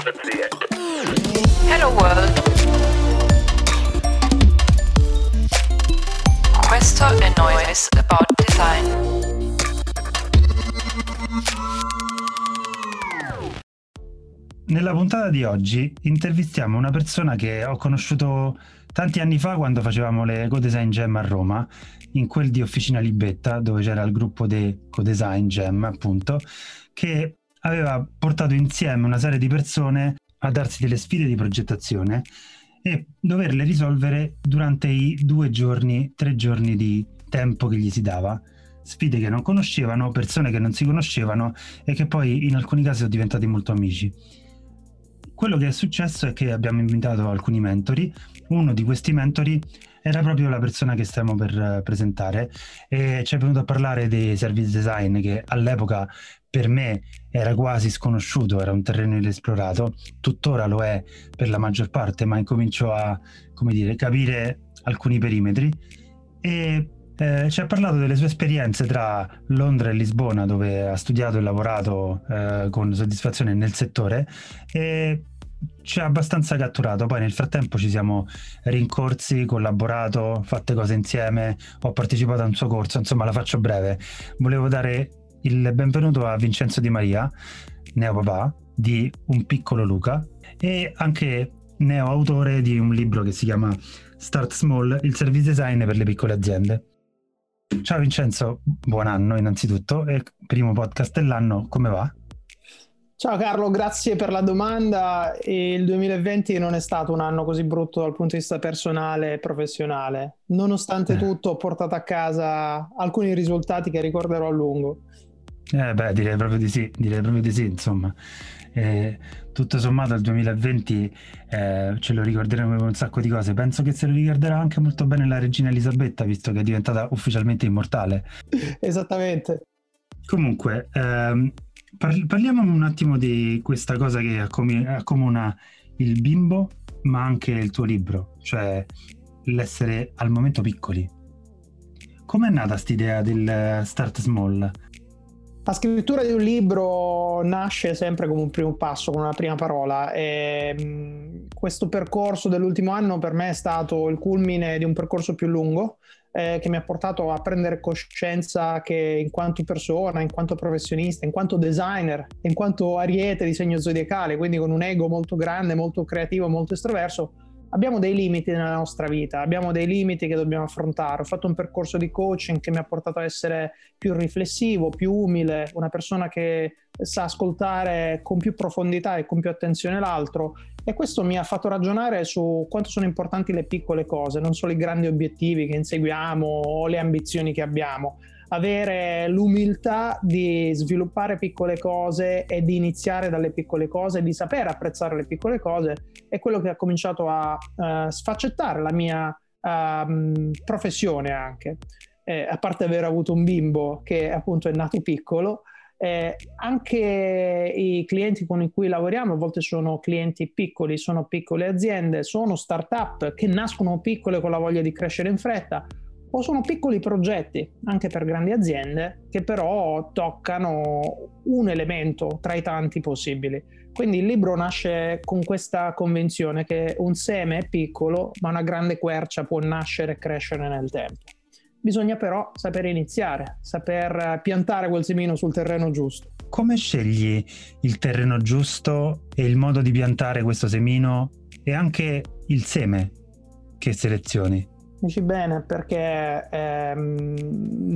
Hello World. Questo è Noise About Design. Nella puntata di oggi intervistiamo una persona che ho conosciuto tanti anni fa quando facevamo le Co-Design Jam a Roma, in quel di Officina Libetta, dove c'era il gruppo dei Co-Design Jam, appunto, che aveva portato insieme una serie di persone a darsi delle sfide di progettazione e doverle risolvere durante i due giorni, tre giorni di tempo che gli si dava. Sfide che non conoscevano, persone che non si conoscevano e che poi in alcuni casi sono diventati molto amici. Quello che è successo è che abbiamo invitato alcuni mentori. Uno di questi mentori era proprio la persona che stiamo per eh, presentare e ci è venuto a parlare di service design che all'epoca per me era quasi sconosciuto, era un terreno inesplorato, tuttora lo è per la maggior parte, ma incomincio a dire, capire alcuni perimetri e eh, ci ha parlato delle sue esperienze tra Londra e Lisbona dove ha studiato e lavorato eh, con soddisfazione nel settore e ci ha abbastanza catturato. Poi nel frattempo ci siamo rincorsi, collaborato, fatte cose insieme, ho partecipato a un suo corso, insomma la faccio breve. Volevo dare il benvenuto a Vincenzo Di Maria, neopapà di Un piccolo Luca e anche neoautore di un libro che si chiama Start Small, il service design per le piccole aziende. Ciao Vincenzo, buon anno innanzitutto e primo podcast dell'anno, come va? Ciao Carlo, grazie per la domanda. Il 2020 non è stato un anno così brutto dal punto di vista personale e professionale. Nonostante eh. tutto, ho portato a casa alcuni risultati che ricorderò a lungo. Eh beh, direi proprio di sì, direi proprio di sì, insomma. Eh, tutto sommato il 2020 eh, ce lo ricorderemo con un sacco di cose. Penso che se lo ricorderà anche molto bene la regina Elisabetta, visto che è diventata ufficialmente immortale. Esattamente. Comunque, ehm, par- parliamo un attimo di questa cosa che accom- accomuna il bimbo, ma anche il tuo libro, cioè l'essere al momento piccoli. Com'è nata questa idea del start small? La scrittura di un libro nasce sempre come un primo passo, con una prima parola. E, mh, questo percorso dell'ultimo anno per me è stato il culmine di un percorso più lungo eh, che mi ha portato a prendere coscienza che in quanto persona, in quanto professionista, in quanto designer, in quanto ariete di segno zodiacale, quindi con un ego molto grande, molto creativo, molto estroverso, abbiamo dei limiti nella nostra vita, abbiamo dei limiti che dobbiamo affrontare. Ho fatto un percorso di coaching che mi ha portato a essere più riflessivo, più umile, una persona che sa ascoltare con più profondità e con più attenzione l'altro e questo mi ha fatto ragionare su quanto sono importanti le piccole cose, non solo i grandi obiettivi che inseguiamo o le ambizioni che abbiamo avere l'umiltà di sviluppare piccole cose e di iniziare dalle piccole cose, di saper apprezzare le piccole cose, è quello che ha cominciato a uh, sfaccettare la mia uh, professione anche. Eh, a parte aver avuto un bimbo che appunto è nato piccolo, eh, anche i clienti con cui lavoriamo a volte sono clienti piccoli, sono piccole aziende, sono start-up che nascono piccole con la voglia di crescere in fretta o sono piccoli progetti anche per grandi aziende che però toccano un elemento tra i tanti possibili. Quindi il libro nasce con questa convinzione che un seme è piccolo ma una grande quercia può nascere e crescere nel tempo. Bisogna però saper iniziare, saper piantare quel semino sul terreno giusto. Come scegli il terreno giusto e il modo di piantare questo semino e anche il seme che selezioni? Dici bene, perché ehm,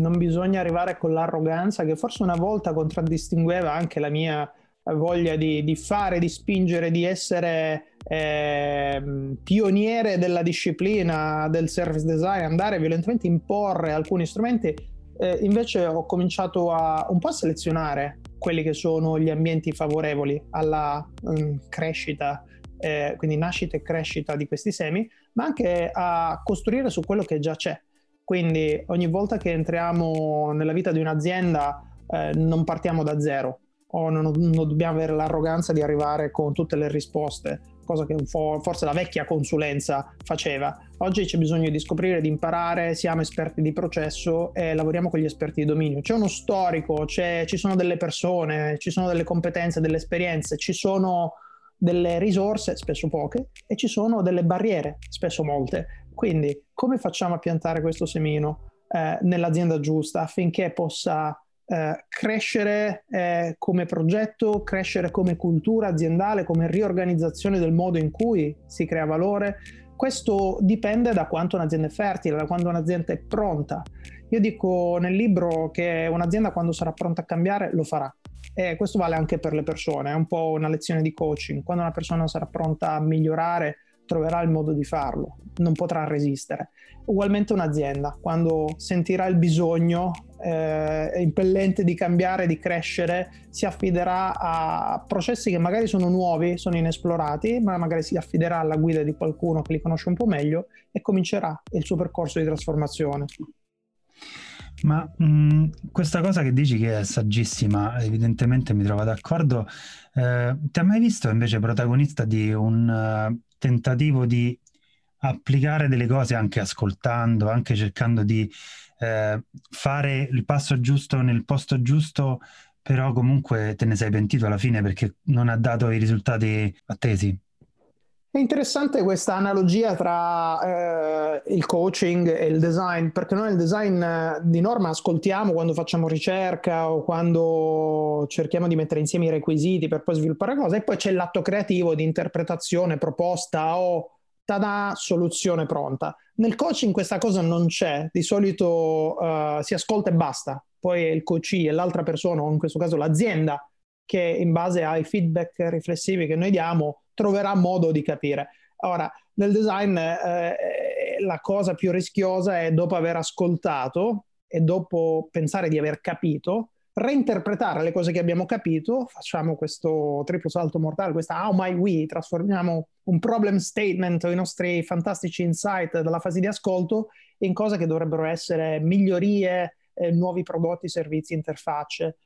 non bisogna arrivare con l'arroganza che forse una volta contraddistingueva anche la mia voglia di, di fare, di spingere, di essere eh, pioniere della disciplina del service design, andare violentemente imporre alcuni strumenti. Eh, invece ho cominciato a un po' a selezionare quelli che sono gli ambienti favorevoli alla mh, mm, crescita eh, quindi nascita e crescita di questi semi, ma anche a costruire su quello che già c'è. Quindi ogni volta che entriamo nella vita di un'azienda eh, non partiamo da zero o non, non, dobbiamo avere l'arroganza di arrivare con tutte le risposte, cosa che forse la vecchia consulenza faceva. Oggi c'è bisogno di scoprire, di imparare, siamo esperti di processo e lavoriamo con gli esperti di dominio. C'è uno storico, c'è, ci sono delle persone, ci sono delle competenze, delle esperienze, ci sono delle risorse, spesso poche, e ci sono delle barriere, spesso molte. Quindi come facciamo a piantare questo semino eh, nell'azienda giusta affinché possa eh, crescere eh, come progetto, crescere come cultura aziendale, come riorganizzazione del modo in cui si crea valore. Questo dipende da quanto un'azienda è fertile, da quando un'azienda è pronta. Io dico nel libro che un'azienda quando sarà pronta a cambiare lo farà. E questo vale anche per le persone, è un po' una lezione di coaching. Quando una persona sarà pronta a migliorare, troverà il modo di farlo, non potrà resistere. Ugualmente un'azienda, quando sentirà il bisogno eh, impellente di cambiare, di crescere, si affiderà a processi che magari sono nuovi, sono inesplorati, ma magari si affiderà alla guida di qualcuno che li conosce un po' meglio e comincerà il suo percorso di trasformazione. Ma mh, questa cosa che dici che è saggissima, evidentemente mi trovo d'accordo. Eh, ti hai mai visto invece protagonista di un uh, tentativo di applicare delle cose anche ascoltando, anche cercando di eh, fare il passo giusto nel posto giusto, però comunque te ne sei pentito alla fine perché non ha dato i risultati attesi? È interessante questa analogia tra eh, il coaching e il design, perché noi il design eh, di norma ascoltiamo quando facciamo ricerca o quando cerchiamo di mettere insieme i requisiti per poi sviluppare cose, e poi c'è l'atto creativo di interpretazione, proposta o tada, soluzione pronta. Nel coaching questa cosa non c'è, di solito uh, si ascolta e basta, poi il coachee e l'altra persona, o in questo caso l'azienda, che in base ai feedback riflessivi che noi diamo troverà modo di capire. Ora, nel design eh, la cosa più rischiosa è dopo aver ascoltato e dopo pensare di aver capito, reinterpretare le cose che abbiamo capito, facciamo questo triplo salto mortale, questa how might we, trasformiamo un problem statement o i nostri fantastici insight dalla fase di ascolto in cose che dovrebbero essere migliorie, eh, nuovi prodotti, servizi, interfacce.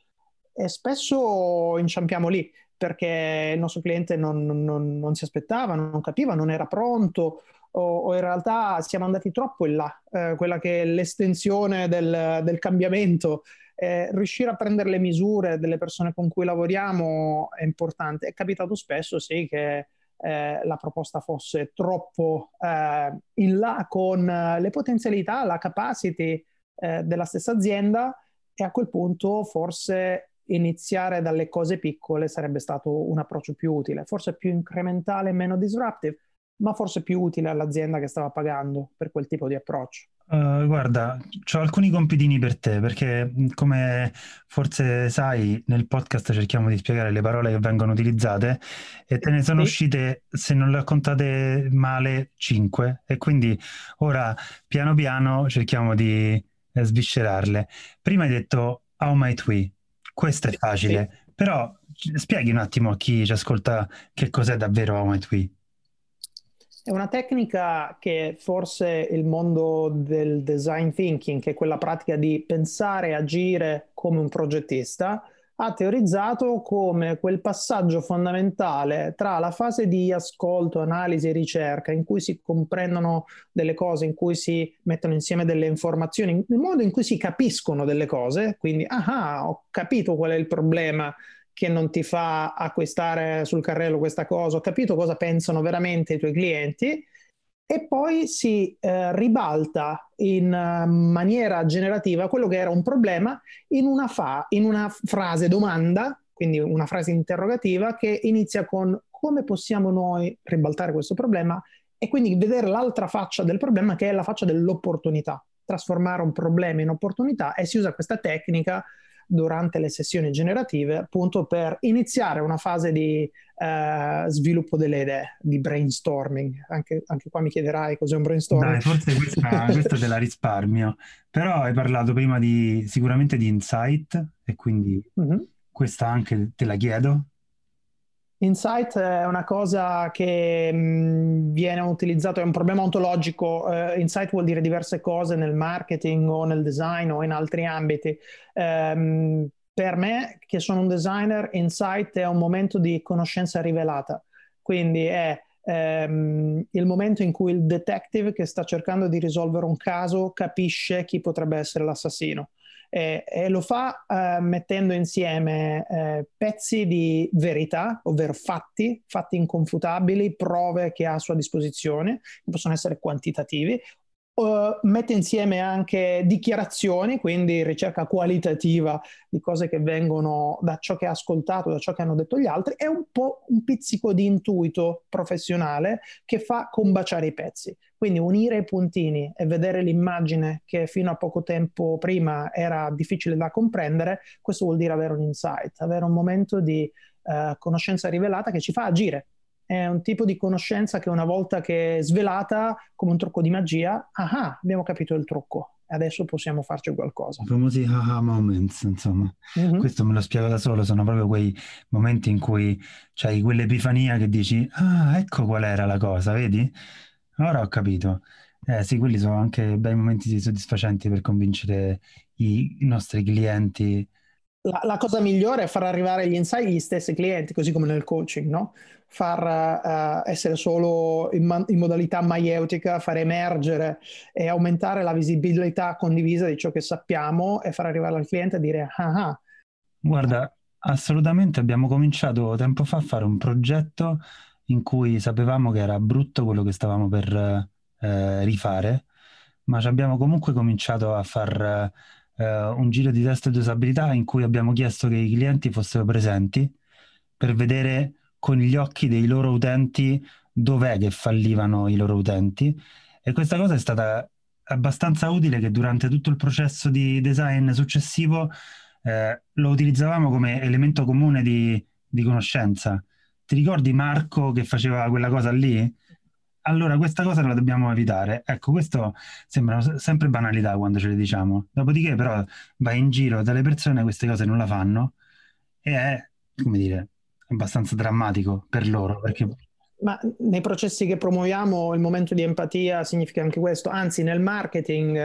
E spesso inciampiamo lì perché il nostro cliente non, non, non si aspettava, non capiva, non era pronto o, o in realtà siamo andati troppo in là, eh, quella che è l'estensione del, del cambiamento. Eh, riuscire a prendere le misure delle persone con cui lavoriamo è importante. È capitato spesso, sì, che eh, la proposta fosse troppo eh, in là con le potenzialità, la capacity eh, della stessa azienda e a quel punto forse iniziare dalle cose piccole sarebbe stato un approccio più utile, forse più incrementale meno disruptive, ma forse più utile all'azienda che stava pagando per quel tipo di approccio. Uh, guarda, ho alcuni compitini per te perché come forse sai nel podcast cerchiamo di spiegare le parole che vengono utilizzate e te ne sono sì. uscite, se non le contate male, 5 e quindi ora piano piano cerchiamo di eh, sviscerarle. Prima hai detto how might we? Questo è facile, sì. però spieghi un attimo a chi ci ascolta che cos'è davvero How Might We. È una tecnica che forse il mondo del design thinking, che è quella pratica di pensare e agire come un progettista, ha teorizzato come quel passaggio fondamentale tra la fase di ascolto, analisi e ricerca, in cui si comprendono delle cose, in cui si mettono insieme delle informazioni, il modo in cui si capiscono delle cose, quindi, ah, ho capito qual è il problema che non ti fa acquistare sul carrello questa cosa, ho capito cosa pensano veramente i tuoi clienti e poi si eh, ribalta in uh, maniera generativa quello che era un problema in una, fa- in una frase domanda, quindi una frase interrogativa che inizia con come possiamo noi ribaltare questo problema? E quindi vedere l'altra faccia del problema che è la faccia dell'opportunità, trasformare un problema in opportunità e si usa questa tecnica durante le sessioni generative appunto per iniziare una fase di uh, sviluppo delle idee, di brainstorming. Anche, anche, qua mi chiederai cos'è un brainstorming. Dai, forse questa, questa te la risparmio, però hai parlato prima di, sicuramente di insight e quindi mm-hmm. questa anche te la chiedo. Insight è una cosa che mh, viene utilizzato, è un problema ontologico. Uh, insight vuol dire diverse cose nel marketing o nel design o in altri ambiti. Um, per me, che sono un designer, insight è un momento di conoscenza rivelata. Quindi è um, il momento in cui il detective che sta cercando di risolvere un caso capisce chi potrebbe essere l'assassino e, e lo fa eh, mettendo insieme eh, pezzi di verità, ovvero fatti, fatti inconfutabili, prove che ha a sua disposizione, che possono essere quantitativi, Uh, mette insieme anche dichiarazioni, quindi ricerca qualitativa di cose che vengono da ciò che ha ascoltato, da ciò che hanno detto gli altri, e un po' un pizzico di intuito professionale che fa combaciare i pezzi. Quindi unire i puntini e vedere l'immagine che fino a poco tempo prima era difficile da comprendere, questo vuol dire avere un insight, avere un momento di uh, conoscenza rivelata che ci fa agire è un tipo di conoscenza che una volta che è svelata come un trucco di magia, ah, abbiamo capito il trucco, adesso possiamo farci qualcosa. I famosi aha moments, insomma. Mm-hmm. Questo me lo spiego da solo, sono proprio quei momenti in cui c'hai quell'epifania che dici, ah, ecco qual era la cosa, vedi? Ora ho capito. Eh, sì, quelli sono anche bei momenti soddisfacenti per convincere i, i nostri clienti la, la, cosa migliore è far arrivare gli insight agli stessi clienti, così come nel coaching, no? Far uh, essere solo in, man- in, modalità maieutica, far emergere e aumentare la visibilità condivisa di ciò che sappiamo e far arrivare al cliente a dire ah ah. Guarda, assolutamente abbiamo cominciato tempo fa a fare un progetto in cui sapevamo che era brutto quello che stavamo per eh, rifare, ma abbiamo comunque cominciato a far un giro di test di usabilità in cui abbiamo chiesto che i clienti fossero presenti per vedere con gli occhi dei loro utenti dov'è che fallivano i loro utenti e questa cosa è stata abbastanza utile che durante tutto il processo di design successivo eh, lo utilizzavamo come elemento comune di, di conoscenza. Ti ricordi Marco che faceva quella cosa lì? Allora questa cosa la dobbiamo evitare. Ecco, questo sembra sempre banalità quando ce le diciamo. Dopodiché, però, vai in giro dalle persone, queste cose non la fanno e è, come dire, abbastanza drammatico per loro. Perché... Ma nei processi che promuoviamo il momento di empatia significa anche questo, anzi nel marketing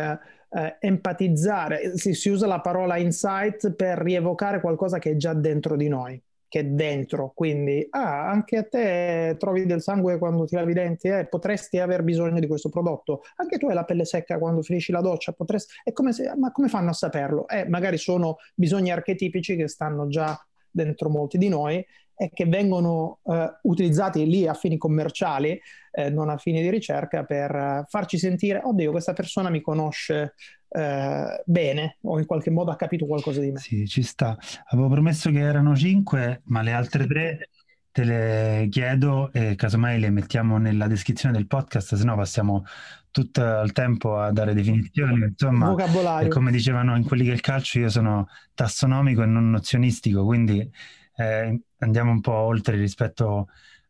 eh, empatizzare, si, si usa la parola insight per rievocare qualcosa che è già dentro di noi che è dentro. Quindi, ah, anche a te trovi del sangue quando ti lavi i denti, eh, potresti aver bisogno di questo prodotto. Anche tu hai la pelle secca quando finisci la doccia, potresti... È come se... Ma come fanno a saperlo? Eh, magari sono bisogni archetipici che stanno già dentro molti di noi e che vengono eh, utilizzati lì a fini commerciali, eh, non a fini di ricerca, per eh, farci sentire, oddio, questa persona mi conosce eh, bene o in qualche modo ha capito qualcosa di me. Sì, ci sta. Avevo promesso che erano cinque, ma le altre tre te le chiedo e casomai le mettiamo nella descrizione del podcast, se no passiamo tutto il tempo a dare definizioni. Insomma, vocabolario. come dicevano in quelli che il calcio, io sono tassonomico e non nozionistico, quindi eh, andiamo un po' oltre rispetto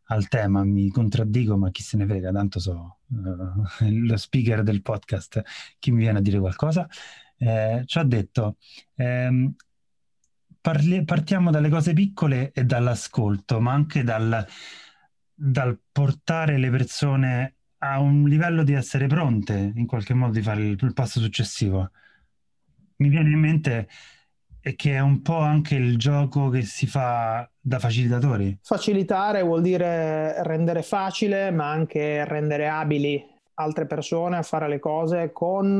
al tema, mi contraddico, ma chi se ne frega, tanto so uh, lo speaker del podcast, chi mi viene a dire qualcosa. Eh, ci ha detto, ehm, parli- partiamo dalle cose piccole e dall'ascolto, ma anche dal, dal portare le persone a un livello di essere pronte in qualche modo di fare il, il passo successivo. Mi viene in mente che è un po' anche il gioco che si fa da facilitatori. Facilitare vuol dire rendere facile, ma anche rendere abili altre persone a fare le cose con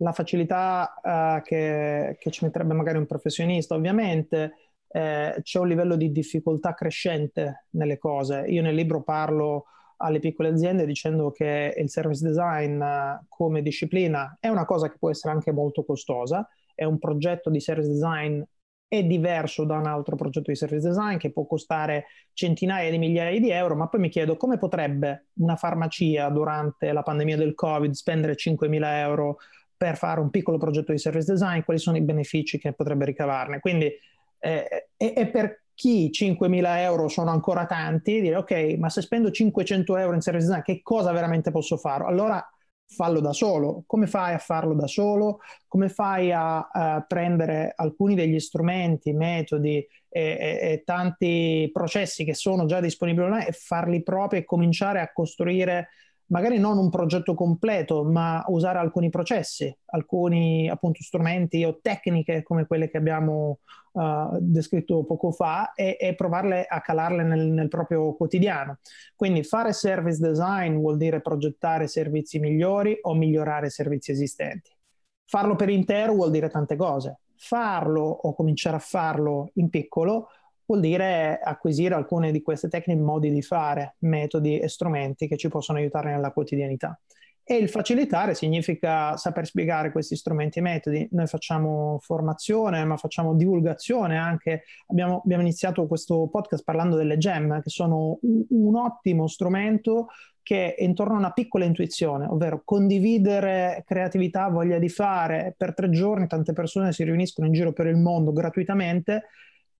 la facilità uh, che, che, ci metterebbe magari un professionista. Ovviamente eh, c'è un livello di difficoltà crescente nelle cose. Io nel libro parlo alle piccole aziende dicendo che il service design come disciplina è una cosa che può essere anche molto costosa, è un progetto di service design è diverso da un altro progetto di service design che può costare centinaia di migliaia di euro, ma poi mi chiedo come potrebbe una farmacia durante la pandemia del Covid spendere 5.000 euro per fare un piccolo progetto di service design, quali sono i benefici che potrebbe ricavarne. Quindi eh, e, e per chi 5.000 euro sono ancora tanti, dire ok, ma se spendo 500 euro in service design, che cosa veramente posso fare? Allora fallo da solo. Come fai a farlo da solo? Come fai a, a prendere alcuni degli strumenti, metodi e, e, e, tanti processi che sono già disponibili online e farli propri e cominciare a costruire magari non un progetto completo, ma usare alcuni processi, alcuni appunto strumenti o tecniche come quelle che abbiamo uh, descritto poco fa e, e, provarle a calarle nel, nel proprio quotidiano. Quindi fare service design vuol dire progettare servizi migliori o migliorare servizi esistenti. Farlo per intero vuol dire tante cose. Farlo o cominciare a farlo in piccolo vuol dire acquisire alcune di queste tecniche, modi di fare, metodi e strumenti che ci possono aiutare nella quotidianità. E il facilitare significa saper spiegare questi strumenti e metodi. Noi facciamo formazione, ma facciamo divulgazione anche. Abbiamo, abbiamo iniziato questo podcast parlando delle gem, che sono un, un ottimo strumento che è intorno a una piccola intuizione, ovvero condividere creatività, voglia di fare. Per tre giorni tante persone si riuniscono in giro per il mondo gratuitamente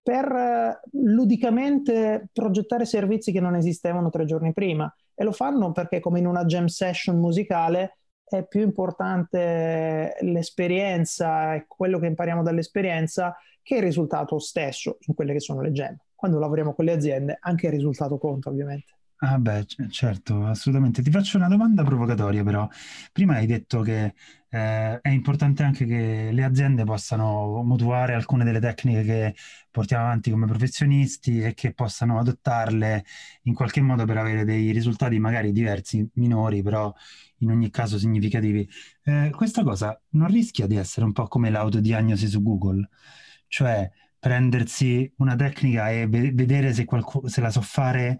per eh, ludicamente progettare servizi che non esistevano tre giorni prima e lo fanno perché come in una jam session musicale è più importante l'esperienza e quello che impariamo dall'esperienza che il risultato stesso in quelle che sono le jam. Quando lavoriamo con le aziende anche il risultato conta ovviamente. Ah beh, certo, assolutamente. Ti faccio una domanda provocatoria però. Prima hai detto che eh, è importante anche che le aziende possano mutuare alcune delle tecniche che portiamo avanti come professionisti e che possano adottarle in qualche modo per avere dei risultati magari diversi, minori, però in ogni caso significativi. Eh, questa cosa non rischia di essere un po' come l'autodiagnosi su Google, cioè prendersi una tecnica e ve- vedere se, se la so fare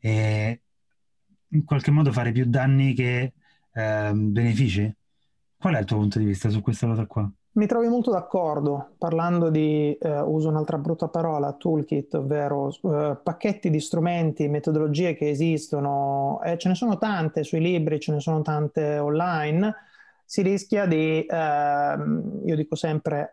e in qualche modo fare più danni che eh, benefici? Qual è il tuo punto di vista su questa cosa qua? Mi trovi molto d'accordo parlando di, eh, uso un'altra brutta parola, toolkit, ovvero eh, pacchetti di strumenti, metodologie che esistono, eh, ce ne sono tante sui libri, ce ne sono tante online, si rischia di, ehm, io dico sempre,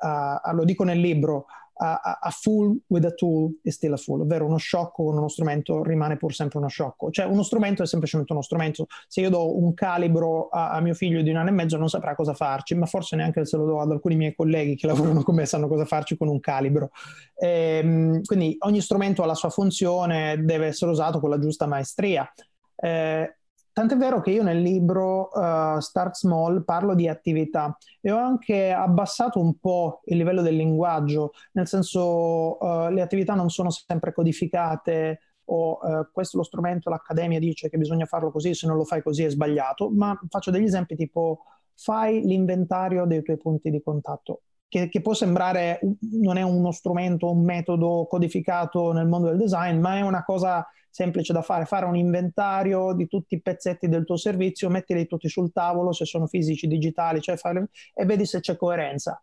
lo dico nel libro, a, a, fool with a tool is still a fool, ovvero uno sciocco con uno strumento rimane pur sempre uno sciocco. Cioè uno strumento è semplicemente uno strumento. Se io do un calibro a, a mio figlio di un anno e mezzo non saprà cosa farci, ma forse neanche se lo do ad alcuni miei colleghi che lavorano con me sanno cosa farci con un calibro. Ehm, quindi ogni strumento ha la sua funzione, deve essere usato con la giusta maestria. Eh, Tant'è vero che io nel libro uh, Start Small parlo di attività e ho anche abbassato un po' il livello del linguaggio, nel senso uh, le attività non sono sempre codificate o uh, questo è lo strumento, l'accademia dice che bisogna farlo così, se non lo fai così è sbagliato, ma faccio degli esempi tipo fai l'inventario dei tuoi punti di contatto. Che, che può sembrare, non è uno strumento, un metodo codificato nel mondo del design, ma è una cosa semplice da fare, fare un inventario di tutti i pezzetti del tuo servizio, mettili tutti sul tavolo, se sono fisici, digitali, cioè fare, e vedi se c'è coerenza.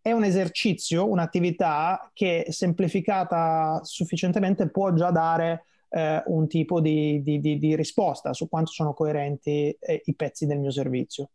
È un esercizio, un'attività che semplificata sufficientemente può già dare eh, un tipo di, di, di, di, risposta su quanto sono coerenti eh, i pezzi del mio servizio.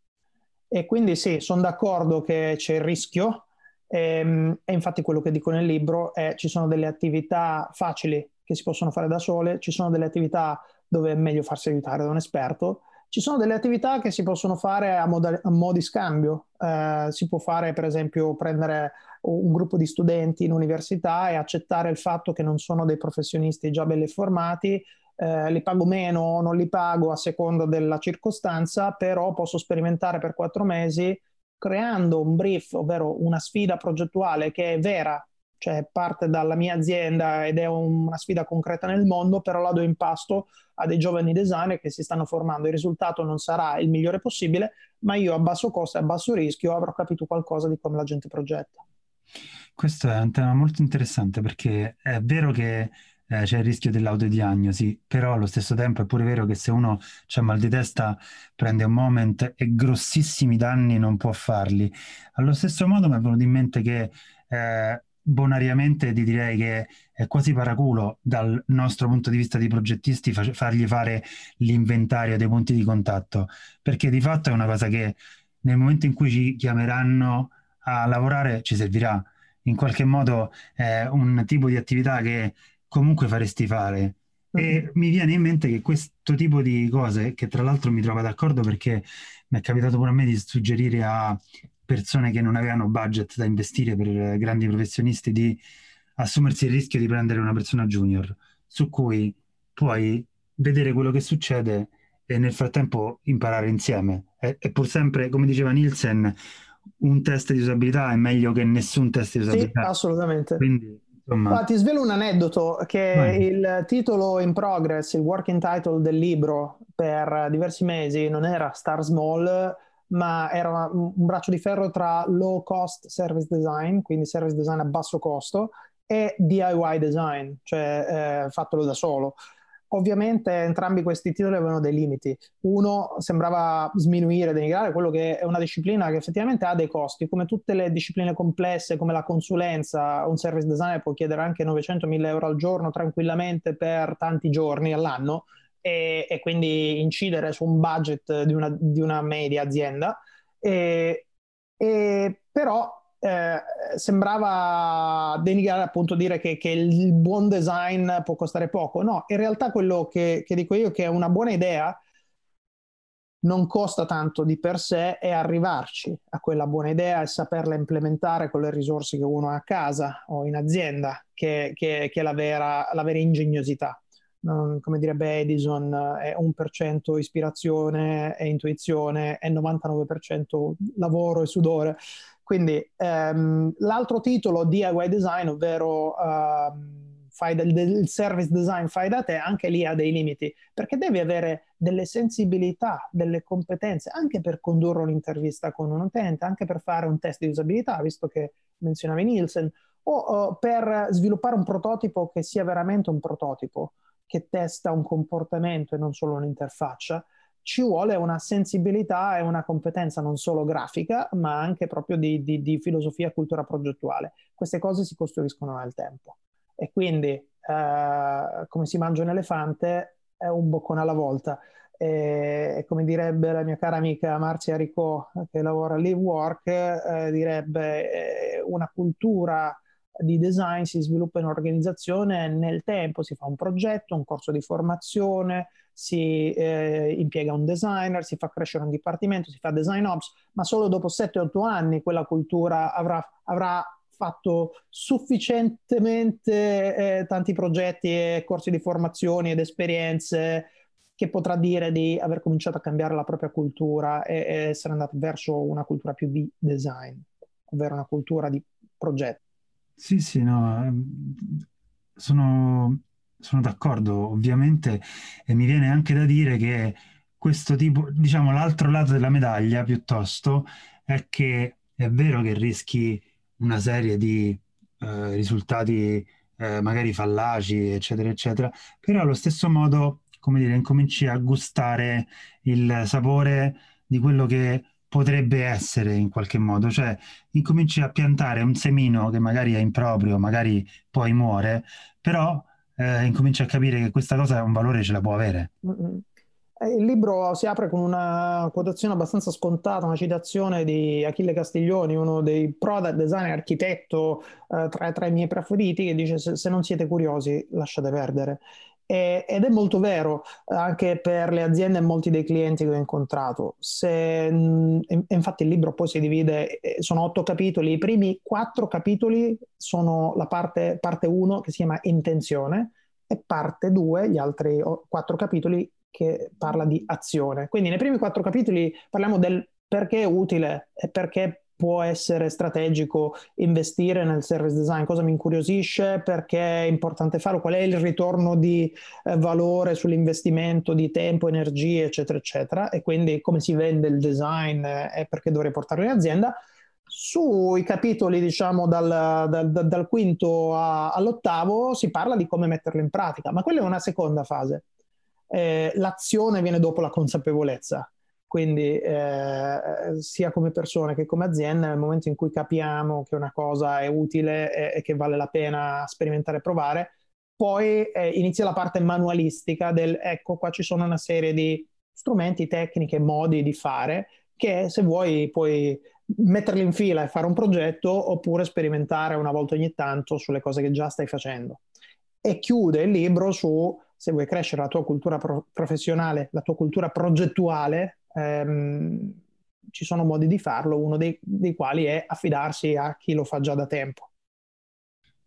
E quindi sì, sono d'accordo che c'è il rischio, ehm, e infatti quello che dico nel libro è ci sono delle attività facili che si possono fare da sole, ci sono delle attività dove è meglio farsi aiutare da un esperto, ci sono delle attività che si possono fare a, moda- a mo' di scambio, eh, si può fare per esempio prendere un gruppo di studenti in università e accettare il fatto che non sono dei professionisti già belli formati, eh, li pago meno o non li pago a seconda della circostanza, però posso sperimentare per quattro mesi creando un brief, ovvero una sfida progettuale che è vera cioè parte dalla mia azienda ed è una sfida concreta nel mondo, però la do in pasto a dei giovani designer che si stanno formando. Il risultato non sarà il migliore possibile, ma io a basso costo e a basso rischio avrò capito qualcosa di come la gente progetta. Questo è un tema molto interessante perché è vero che eh, c'è il rischio dell'autodiagnosi, però allo stesso tempo è pure vero che se uno ha mal di testa prende un moment e grossissimi danni non può farli. Allo stesso modo mi è venuto in mente che eh, bonariamente ti direi che è quasi paraculo dal nostro punto di vista di progettisti fargli fare l'inventario dei punti di contatto, perché di fatto è una cosa che nel momento in cui ci chiameranno a lavorare ci servirà. In qualche modo è un tipo di attività che comunque faresti fare. E mm-hmm. mi viene in mente che questo tipo di cose, che tra l'altro mi trova d'accordo perché mi è capitato pure a me di suggerire a persone che non avevano budget da investire per grandi professionisti di assumersi il rischio di prendere una persona junior su cui puoi vedere quello che succede e nel frattempo imparare insieme. È, è pur sempre, come diceva Nielsen, un test di usabilità è meglio che nessun test di usabilità. Sì, assolutamente. Quindi, insomma... ti svelo un aneddoto che Vai. il titolo in progress, il working title del libro per diversi mesi non era Star Small, ma era un braccio di ferro tra low cost service design, quindi service design a basso costo, e DIY design, cioè eh, fatelo da solo. Ovviamente entrambi questi titoli avevano dei limiti. Uno sembrava sminuire, denigrare quello che è una disciplina che effettivamente ha dei costi, come tutte le discipline complesse, come la consulenza, un service designer può chiedere anche 900.000 euro al giorno tranquillamente per tanti giorni all'anno e, e quindi incidere su un budget di una, di una media azienda. E, e però eh, sembrava denigrare appunto dire che, che, il buon design può costare poco. No, in realtà quello che, che dico io che è una buona idea non costa tanto di per sé è arrivarci a quella buona idea e saperla implementare con le risorse che uno ha a casa o in azienda, che, che, che è la vera, la vera ingegnosità. Non, come direbbe Edison, è 1% ispirazione e intuizione e 99% lavoro e sudore. Quindi ehm, l'altro titolo DIY design, ovvero ehm, del, del, service design fai da te, anche lì ha dei limiti, perché devi avere delle sensibilità, delle competenze, anche per condurre un'intervista con un utente, anche per fare un test di usabilità, visto che menzionavi Nielsen, o uh, per sviluppare un prototipo che sia veramente un prototipo, che testa un comportamento e non solo un'interfaccia ci vuole una sensibilità e una competenza non solo grafica, ma anche proprio di, di, di filosofia e cultura progettuale. Queste cose si costruiscono nel tempo. E quindi, eh, come si mangia un elefante, è un boccone alla volta. E, come direbbe la mia cara amica Marzia Ricò, che lavora a Live Work, eh, direbbe eh, una cultura di design si sviluppa in organizzazione nel tempo, si fa un progetto, un corso di formazione, si eh, impiega un designer, si fa crescere un dipartimento, si fa design ops, ma solo dopo 7-8 anni quella cultura avrà, avrà fatto sufficientemente eh, tanti progetti e corsi di formazione ed esperienze che potrà dire di aver cominciato a cambiare la propria cultura e, e essere andato verso una cultura più di design, ovvero una cultura di progetto. Sì, sì, no, ehm, sono, sono d'accordo, ovviamente, e mi viene anche da dire che questo tipo, diciamo, l'altro lato della medaglia piuttosto è che è vero che rischi una serie di eh, risultati eh, magari fallaci, eccetera, eccetera, però allo stesso modo, come dire, incominci a gustare il sapore di quello che potrebbe essere in qualche modo, cioè incominci a piantare un semino che magari è improprio, magari poi muore, però eh, incominci a capire che questa cosa un valore ce la può avere. Mm-hmm. Il libro si apre con una quotazione abbastanza scontata, una citazione di Achille Castiglioni, uno dei product designer architetto eh, tra, tra, i miei preferiti, che dice se, se non siete curiosi lasciate perdere. E, ed è molto vero anche per le aziende e molti dei clienti che ho incontrato. Se, infatti il libro poi si divide, sono otto capitoli, i primi quattro capitoli sono la parte, 1 che si chiama intenzione e parte 2, gli altri quattro capitoli che parla di azione. Quindi nei primi quattro capitoli parliamo del perché è utile e perché può essere strategico investire nel service design, cosa mi incuriosisce, perché è importante farlo, qual è il ritorno di eh, valore sull'investimento di tempo, energie, eccetera, eccetera, e quindi come si vende il design eh, e perché dovrei portarlo in azienda. Sui capitoli, diciamo, dal, dal, dal quinto a, all'ottavo si parla di come metterlo in pratica, ma quella è una seconda fase. Eh, l'azione viene dopo la consapevolezza quindi eh, sia come persone che come azienda, nel momento in cui capiamo che una cosa è utile e, e che vale la pena sperimentare e provare, poi eh, inizia la parte manualistica del ecco qua ci sono una serie di strumenti, tecniche, modi di fare che se vuoi puoi metterli in fila e fare un progetto oppure sperimentare una volta ogni tanto sulle cose che già stai facendo. E chiude il libro su se vuoi crescere la tua cultura pro- professionale, la tua cultura progettuale, ehm, ci sono modi di farlo, uno dei, dei, quali è affidarsi a chi lo fa già da tempo.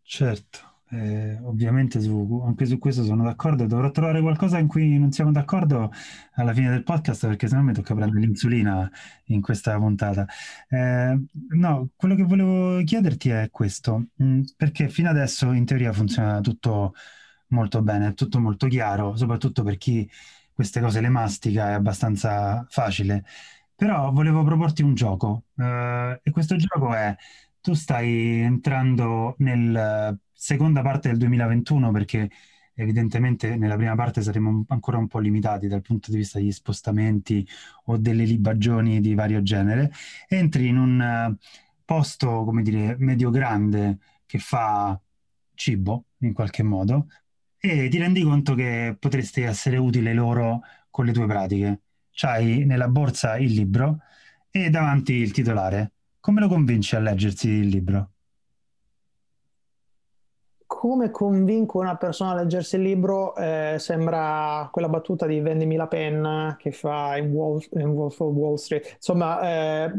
Certo, eh, ovviamente su, anche su questo sono d'accordo, dovrò trovare qualcosa in cui non siamo d'accordo alla fine del podcast perché sennò mi tocca prendere l'insulina in questa puntata. Eh, no, quello che volevo chiederti è questo, mh, mm, perché fino adesso in teoria funziona tutto molto bene, è tutto molto chiaro, soprattutto per chi queste cose le mastica, è abbastanza facile. Però volevo proporti un gioco uh, e questo gioco è, tu stai entrando nella seconda parte del 2021 perché evidentemente nella prima parte saremo ancora un po' limitati dal punto di vista degli spostamenti o delle libagioni di vario genere, entri in un uh, posto, come dire, medio-grande che fa cibo in qualche modo e ti rendi conto che potresti essere utile loro con le tue pratiche. C'hai nella borsa il libro e davanti il titolare. Come lo convinci a leggersi il libro? Come convinco una persona a leggersi il libro eh, sembra quella battuta di vendimi la penna che fa in Wolf, in Wolf of Wall Street. Insomma, eh,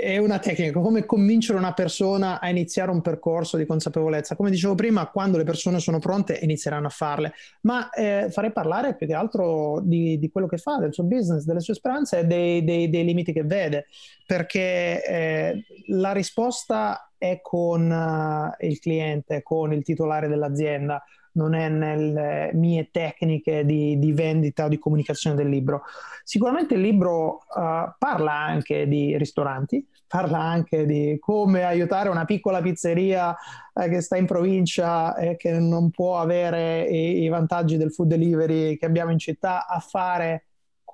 è una tecnica, come convincere una persona a iniziare un percorso di consapevolezza. Come dicevo prima, quando le persone sono pronte inizieranno a farle, ma eh, farei parlare più che altro di, di, quello che fa, del suo business, delle sue speranze e dei, dei, dei limiti che vede, perché eh, la risposta è con uh, il cliente, con il titolare dell'azienda, non è nelle mie tecniche di, di vendita o di comunicazione del libro. Sicuramente il libro uh, parla anche di ristoranti, parla anche di come aiutare una piccola pizzeria eh, che sta in provincia e che non può avere i, i vantaggi del food delivery che abbiamo in città a fare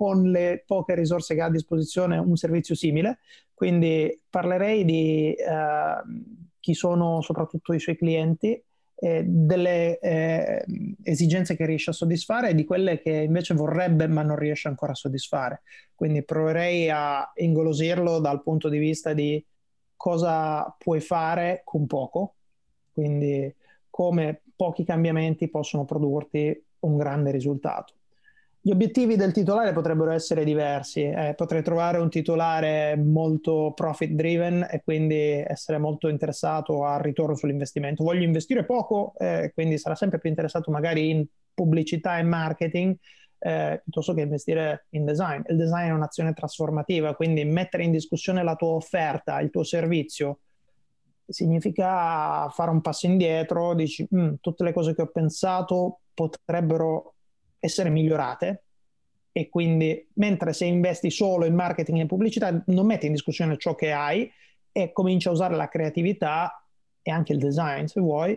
con le poche risorse che ha a disposizione un servizio simile. Quindi parlerei di eh, chi sono soprattutto i suoi clienti, eh, delle eh, esigenze che riesce a soddisfare e di quelle che invece vorrebbe ma non riesce ancora a soddisfare. Quindi proverei a ingolosirlo dal punto di vista di cosa puoi fare con poco, quindi come pochi cambiamenti possono produrti un grande risultato. Gli obiettivi del titolare potrebbero essere diversi. Eh, potrei trovare un titolare molto profit driven e quindi essere molto interessato al ritorno sull'investimento. Voglio investire poco, eh, quindi sarà sempre più interessato magari in pubblicità e marketing eh, piuttosto che investire in design. Il design è un'azione trasformativa, quindi mettere in discussione la tua offerta, il tuo servizio, significa fare un passo indietro, dici mm, tutte le cose che ho pensato potrebbero essere migliorate e quindi mentre se investi solo in marketing e pubblicità non metti in discussione ciò che hai e cominci a usare la creatività e anche il design se vuoi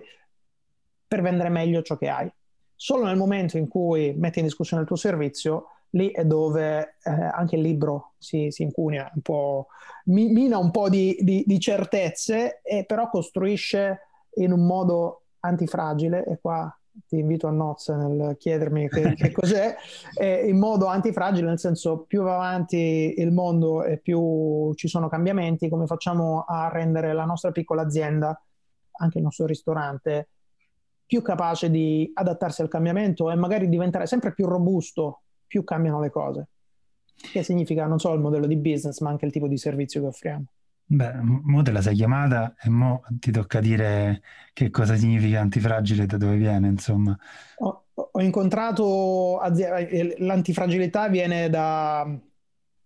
per vendere meglio ciò che hai. Solo nel momento in cui metti in discussione il tuo servizio, lì è dove eh, anche il libro si, si incunia un po', mina un po' di, di, di certezze e però costruisce in un modo antifragile e qua ti invito a nozze nel chiedermi che, che cos'è, eh, in modo antifragile, nel senso più va avanti il mondo e più ci sono cambiamenti, come facciamo a rendere la nostra piccola azienda, anche il nostro ristorante, più capace di adattarsi al cambiamento e magari diventare sempre più robusto, più cambiano le cose. Che significa non solo il modello di business, ma anche il tipo di servizio che offriamo. Beh, mo te la sei chiamata e mo ti tocca dire che cosa significa antifragile e da dove viene, insomma. Ho, ho incontrato aziende, l'antifragilità viene da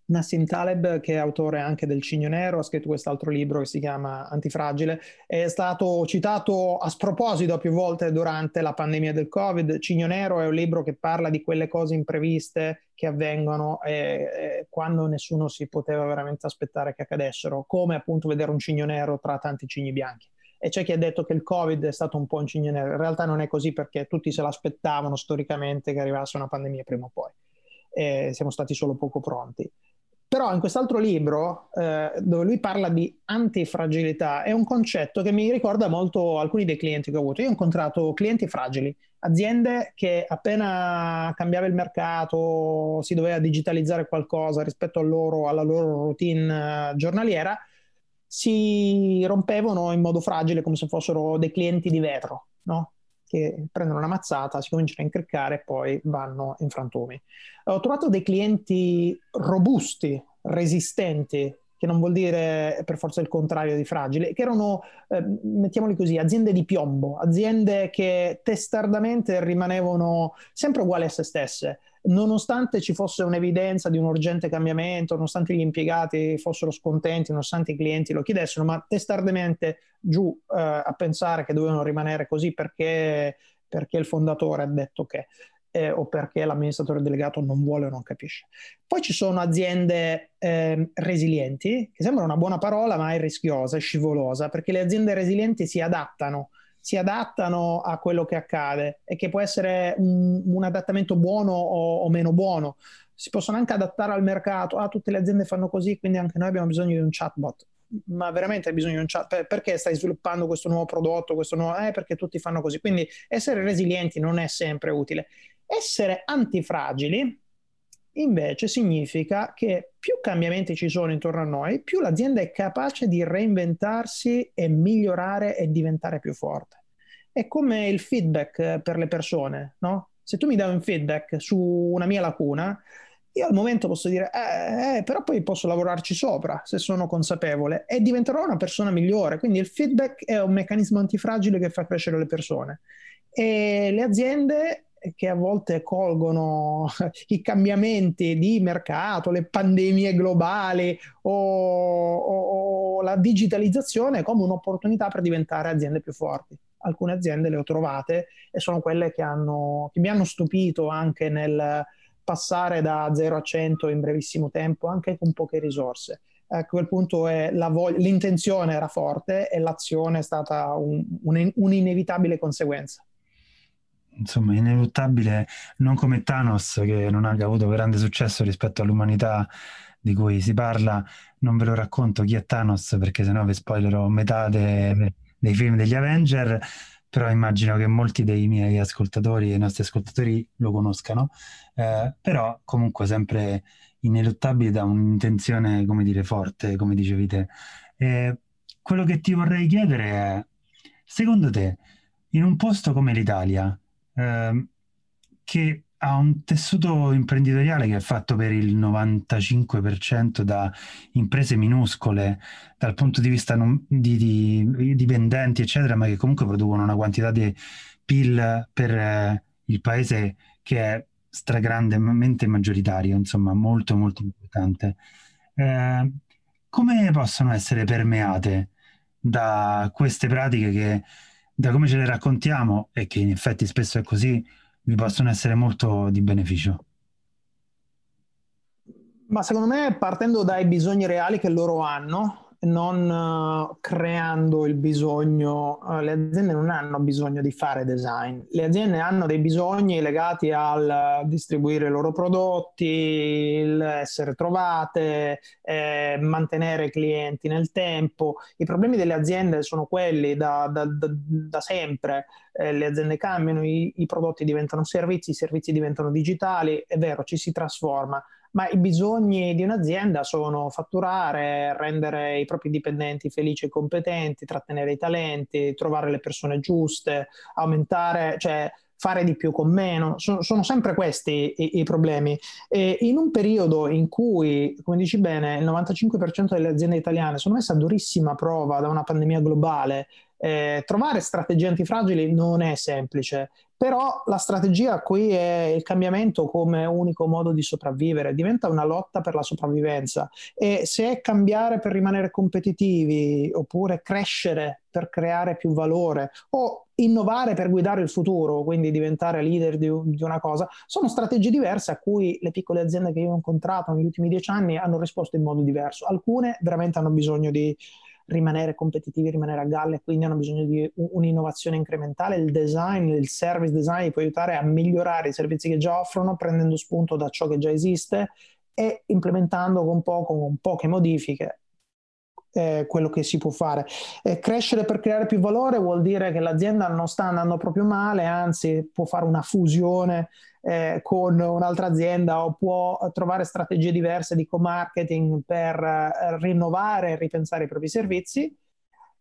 Nassim Taleb, che è autore anche del Cigno Nero, ha scritto quest'altro libro che si chiama Antifragile, è stato citato a sproposito più volte durante la pandemia del Covid. Cigno Nero è un libro che parla di quelle cose impreviste che avvengono eh, quando nessuno si poteva veramente aspettare che accadessero, come appunto vedere un cigno nero tra tanti cigni bianchi. E c'è chi ha detto che il Covid è stato un po' un cigno nero, in realtà non è così perché tutti se l'aspettavano storicamente che arrivasse una pandemia prima o poi. E siamo stati solo poco pronti. Però in quest'altro libro, eh, dove lui parla di antifragilità, è un concetto che mi ricorda molto alcuni dei clienti che ho avuto. Io ho incontrato clienti fragili, aziende che appena cambiava il mercato, si doveva digitalizzare qualcosa rispetto loro, alla loro routine eh, giornaliera, si rompevano in modo fragile come se fossero dei clienti di vetro, no? Che prendono una mazzata, si cominciano a incriccare e poi vanno in frantumi. Ho trovato dei clienti robusti, resistenti, che non vuol dire per forza il contrario di fragile, che erano, eh, mettiamoli così, aziende di piombo, aziende che testardamente rimanevano sempre uguali a se stesse, nonostante ci fosse un'evidenza di un urgente cambiamento, nonostante gli impiegati fossero scontenti, nonostante i clienti lo chiedessero, ma testardemente giù eh, a pensare che dovevano rimanere così perché, perché il fondatore ha detto che. eh, o perché l'amministratore delegato non vuole o non capisce. Poi ci sono aziende eh, resilienti, che sembra una buona parola ma è rischiosa, è scivolosa, perché le aziende resilienti si adattano si adattano a quello che accade e che può essere un, un adattamento buono o, o, meno buono. Si possono anche adattare al mercato, ah, tutte le aziende fanno così, quindi anche noi abbiamo bisogno di un chatbot. Ma veramente hai bisogno di un chat? Perché stai sviluppando questo nuovo prodotto? Questo nuovo... Eh, perché tutti fanno così. Quindi essere resilienti non è sempre utile. Essere antifragili invece significa che più cambiamenti ci sono intorno a noi, più l'azienda è capace di reinventarsi e migliorare e diventare più forte. È come il feedback eh, per le persone, no? Se tu mi dai un feedback su una mia lacuna, io al momento posso dire, eh, eh, però poi posso lavorarci sopra se sono consapevole e diventerò una persona migliore. Quindi il feedback è un meccanismo antifragile che fa crescere le persone. E le aziende che a volte colgono i cambiamenti di mercato, le pandemie globali o, o, o la digitalizzazione come un'opportunità per diventare aziende più forti. Alcune aziende le ho trovate e sono quelle che, hanno, che mi hanno stupito anche nel passare da 0 a 100 in brevissimo tempo, anche con poche risorse. A quel punto vog- l'intenzione era forte e l'azione è stata un, un, un'inevitabile conseguenza insomma ineluttabile, non come Thanos che non ha avuto grande successo rispetto all'umanità di cui si parla, non ve lo racconto chi è Thanos perché sennò vi spoilerò metà de, dei film degli Avenger, però immagino che molti dei miei ascoltatori e i nostri ascoltatori lo conoscano, eh, però comunque sempre ineluttabile da un'intenzione, come dire, forte, come dicevi te. Eh, quello che ti vorrei chiedere è, secondo te, in un posto come l'Italia, Ehm, che ha un tessuto imprenditoriale che è fatto per il 95% da imprese minuscole dal punto di vista non, di, di, dipendenti, eccetera, ma che comunque producono una quantità di PIL per eh, il paese che è stragrandemente maggioritario, insomma, molto, molto importante. Eh, come possono essere permeate da queste pratiche che da come ce le raccontiamo, e che in effetti spesso è così, vi possono essere molto di beneficio. Ma secondo me partendo dai bisogni reali che loro hanno, non uh, creando il bisogno, uh, le aziende non hanno bisogno di fare design, le aziende hanno dei bisogni legati al distribuire i loro prodotti, essere trovate, eh, mantenere i clienti nel tempo. I problemi delle aziende sono quelli da, da, da, da sempre, eh, le aziende cambiano, i, i prodotti diventano servizi, i servizi diventano digitali, è vero, ci si trasforma ma i bisogni di un'azienda sono fatturare, rendere i propri dipendenti felici e competenti, trattenere i talenti, trovare le persone giuste, aumentare, cioè fare di più con meno, sono, sono sempre questi i, i, problemi. E in un periodo in cui, come dici bene, il 95% delle aziende italiane sono messe a durissima prova da una pandemia globale, eh, trovare strategie antifragili non è semplice, però la strategia qui è il cambiamento come unico modo di sopravvivere, diventa una lotta per la sopravvivenza e se è cambiare per rimanere competitivi oppure crescere per creare più valore o innovare per guidare il futuro, quindi diventare leader di, di una cosa, sono strategie diverse a cui le piccole aziende che io ho incontrato negli ultimi dieci anni hanno risposto in modo diverso. Alcune veramente hanno bisogno di rimanere competitivi, rimanere a galla quindi hanno bisogno di un'innovazione incrementale. Il design, il service design può aiutare a migliorare i servizi che già offrono prendendo spunto da ciò che già esiste e implementando con, poco, con poche modifiche eh, quello che si può fare. Eh, crescere per creare più valore vuol dire che l'azienda non sta andando proprio male, anzi può fare una fusione eh, con un'altra azienda o può trovare strategie diverse di co-marketing per eh, rinnovare e ripensare i propri servizi.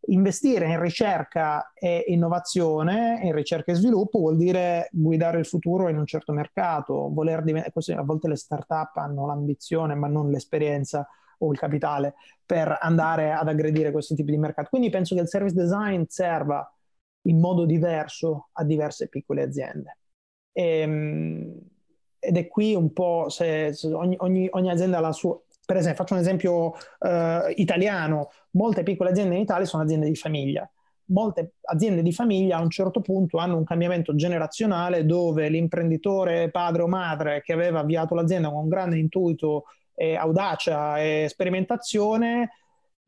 Investire in ricerca e innovazione, in ricerca e sviluppo, vuol dire guidare il futuro in un certo mercato, voler diventare, così a volte le start-up hanno l'ambizione ma non l'esperienza o il capitale per andare ad aggredire questo tipo di mercato. Quindi penso che il service design serva in modo diverso a diverse piccole aziende. E, ehm, ed è qui un po' se, se ogni, ogni, ogni, azienda ha la sua. Per esempio, faccio un esempio eh, italiano: molte piccole aziende in Italia sono aziende di famiglia. molte aziende di famiglia a un certo punto hanno un cambiamento generazionale dove l'imprenditore padre o madre che aveva avviato l'azienda con grande intuito e audacia e sperimentazione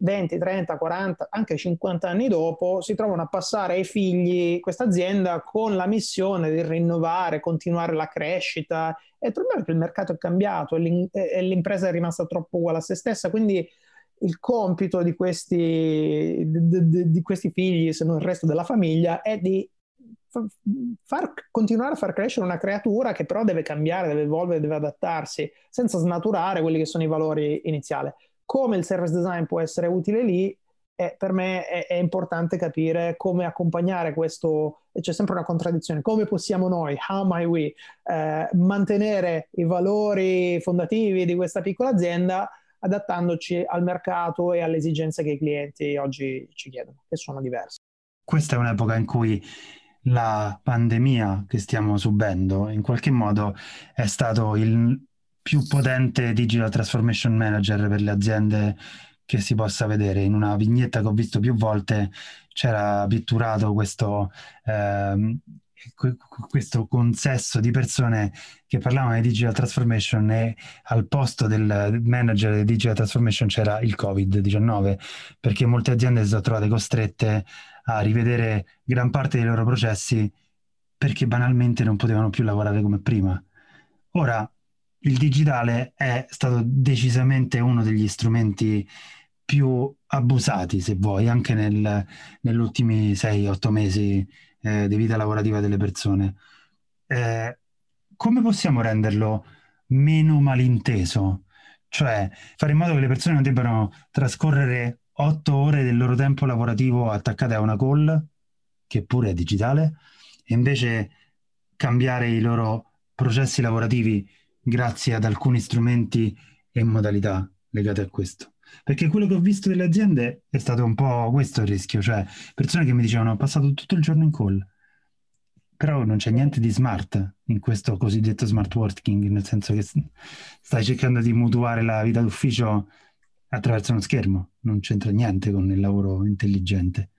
20, 30, 40, anche 50 anni dopo si trovano a passare ai figli questa azienda con la missione di rinnovare, continuare la crescita. E il problema è che il mercato è cambiato e l'impresa è rimasta troppo uguale a se stessa, quindi il compito di questi, di, di questi figli, se non il resto della famiglia, è di far, continuare a far crescere una creatura che però deve cambiare, deve evolvere, deve adattarsi, senza snaturare quelli che sono i valori iniziali come il service design può essere utile lì, eh, per me è, è, importante capire come accompagnare questo, c'è sempre una contraddizione, come possiamo noi, how might we, eh, mantenere i valori fondativi di questa piccola azienda adattandoci al mercato e alle esigenze che i clienti oggi ci chiedono, che sono diverse. Questa è un'epoca in cui la pandemia che stiamo subendo in qualche modo è stato il più potente digital transformation manager per le aziende che si possa vedere. In una vignetta che ho visto più volte c'era pitturato questo, ehm, questo consesso di persone che parlavano di digital transformation e al posto del manager di digital transformation c'era il Covid-19 perché molte aziende si sono trovate costrette a rivedere gran parte dei loro processi perché banalmente non potevano più lavorare come prima. Ora, il digitale è stato decisamente uno degli strumenti più abusati, se vuoi, anche nel, negli ultimi 6-8 mesi eh, di vita lavorativa delle persone. Eh, come possiamo renderlo meno malinteso? Cioè, fare in modo che le persone non debbano trascorrere 8 ore del loro tempo lavorativo attaccate a una call, che pure è digitale, e invece cambiare i loro processi lavorativi grazie ad alcuni strumenti e modalità legate a questo. Perché quello che ho visto delle aziende è stato un po' questo il rischio, cioè persone che mi dicevano ho passato tutto il giorno in call, però non c'è niente di smart in questo cosiddetto smart working, nel senso che stai cercando di mutuare la vita d'ufficio attraverso uno schermo, non c'entra niente con il lavoro intelligente.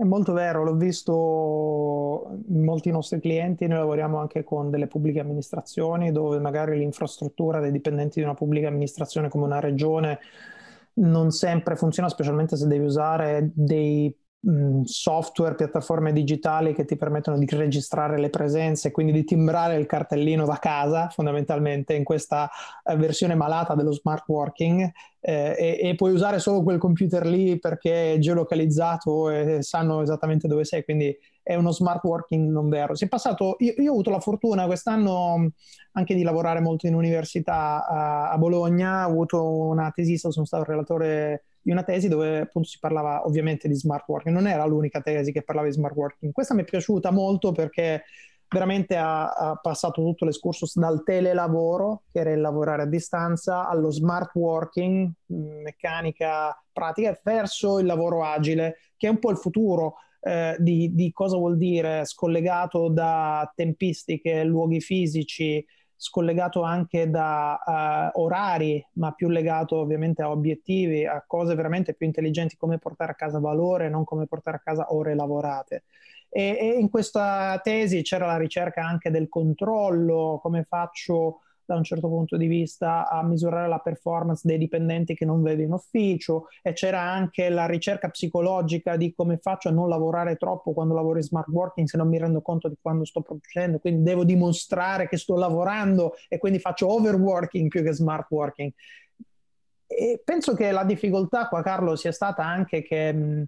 È molto vero, l'ho visto in molti nostri clienti, noi lavoriamo anche con delle pubbliche amministrazioni dove magari l'infrastruttura dei dipendenti di una pubblica amministrazione come una regione non sempre funziona, specialmente se devi usare dei software, piattaforme digitali che ti permettono di registrare le presenze, quindi di timbrare il cartellino da casa, fondamentalmente in questa eh, versione malata dello smart working eh, e, e, puoi usare solo quel computer lì perché è geolocalizzato e sanno esattamente dove sei, quindi è uno smart working non vero. Si è passato, io, io ho avuto la fortuna quest'anno anche di lavorare molto in università a, a Bologna, ho avuto una tesista, sono stato relatore di una tesi dove appunto si parlava ovviamente di smart working, non era l'unica tesi che parlava di smart working. Questa mi è piaciuta molto perché veramente ha, ha passato tutto l'escursus dal telelavoro, che era il lavorare a distanza, allo smart working, meccanica pratica, verso il lavoro agile, che è un po' il futuro. Eh, di, di cosa vuol dire scollegato da tempistiche, luoghi fisici, scollegato anche da uh, orari, ma più legato ovviamente a obiettivi, a cose veramente più intelligenti come portare a casa valore, non come portare a casa ore lavorate. E, e in questa tesi c'era la ricerca anche del controllo, come faccio da un certo punto di vista a misurare la performance dei dipendenti che non vedo in ufficio e c'era anche la ricerca psicologica di come faccio a non lavorare troppo quando lavoro in smart working se non mi rendo conto di quando sto producendo, quindi devo dimostrare che sto lavorando e quindi faccio overworking più che smart working. E penso che la difficoltà qua, Carlo, sia stata anche che mh,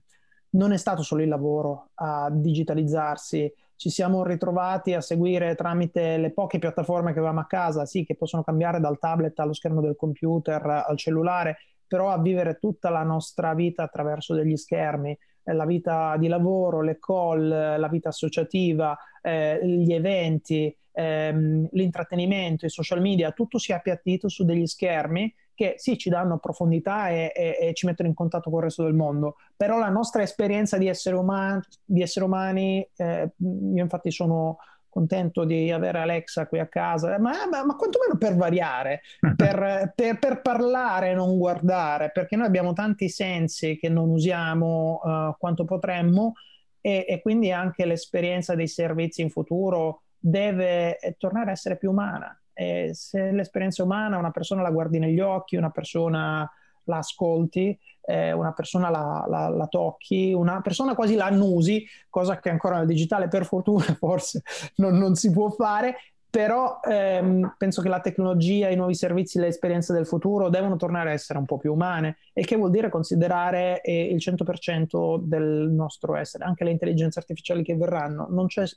non è stato solo il lavoro a digitalizzarsi, ci siamo ritrovati a seguire tramite le poche piattaforme che avevamo a casa, sì, che possono cambiare dal tablet allo schermo del computer al cellulare, però a vivere tutta la nostra vita attraverso degli schermi, eh, la vita di lavoro, le call, la vita associativa, eh, gli eventi, ehm, l'intrattenimento, i social media, tutto si è appiattito su degli schermi che sì ci danno profondità e, e, e, ci mettono in contatto con il resto del mondo, però la nostra esperienza di essere umani, di essere umani eh, io infatti sono, contento di avere Alexa qui a casa, ma, ma, ma quantomeno per variare, per, per, per, parlare, non guardare, perché noi abbiamo tanti sensi che non usiamo uh, quanto potremmo e, e, quindi anche l'esperienza dei servizi in futuro deve tornare a essere più umana. E se l'esperienza umana, una persona la guardi negli occhi, una persona la ascolti, eh, una persona la, la, la, tocchi, una persona quasi la annusi, cosa che ancora nel digitale per fortuna forse non, non si può fare, però ehm, penso che la tecnologia, i nuovi servizi, le esperienze del futuro devono tornare a essere un po' più umane, e che vuol dire considerare eh, il 100% del nostro essere, anche le intelligenze artificiali che verranno. cioè,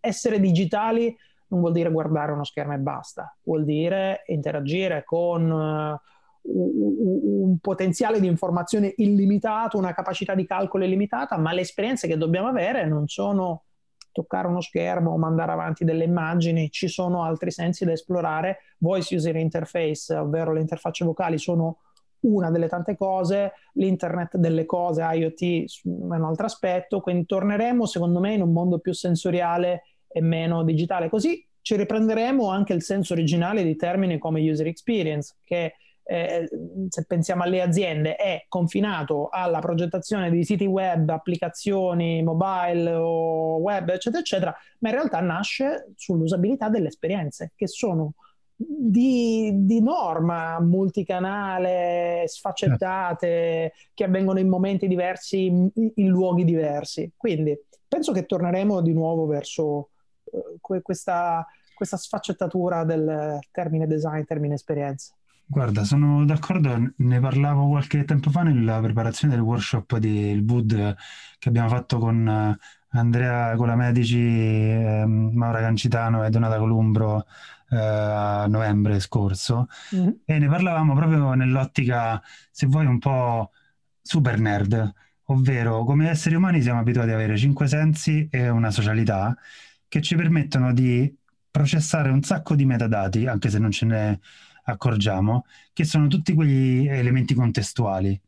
essere digitali non vuol dire guardare uno schermo e basta, vuol dire interagire con... Uh, un potenziale di informazione illimitato, una capacità di calcolo illimitata, ma le esperienze che dobbiamo avere non sono toccare uno schermo o mandare avanti delle immagini, ci sono altri sensi da esplorare. Voice User Interface, ovvero le interfacce vocali, sono una delle tante cose, l'internet delle cose, IoT è un altro aspetto, quindi torneremo secondo me in un mondo più sensoriale e meno digitale. Così ci riprenderemo anche il senso originale di termini come user experience, che eh, se pensiamo alle aziende, è confinato alla progettazione di siti web, applicazioni mobile o web, eccetera, eccetera, ma in realtà nasce sull'usabilità delle esperienze, che sono di, di norma multicanale, sfaccettate, che avvengono in momenti diversi, in, in luoghi diversi. Quindi penso che torneremo di nuovo verso questa, questa sfaccettatura del termine design, termine esperienza. Guarda, sono d'accordo, ne parlavo qualche tempo fa nella preparazione del workshop del Wood che abbiamo fatto con eh, Andrea Colamedici, eh, Maura Cancitano e Donata Columbro eh, a novembre scorso mm-hmm. e ne parlavamo proprio nell'ottica, se vuoi, un po' super nerd, ovvero come esseri umani siamo abituati ad avere cinque sensi e una socialità che ci permettono di processare un sacco di metadati, anche se non ce n'è accorgiamo che sono tutti quegli elementi contestuali.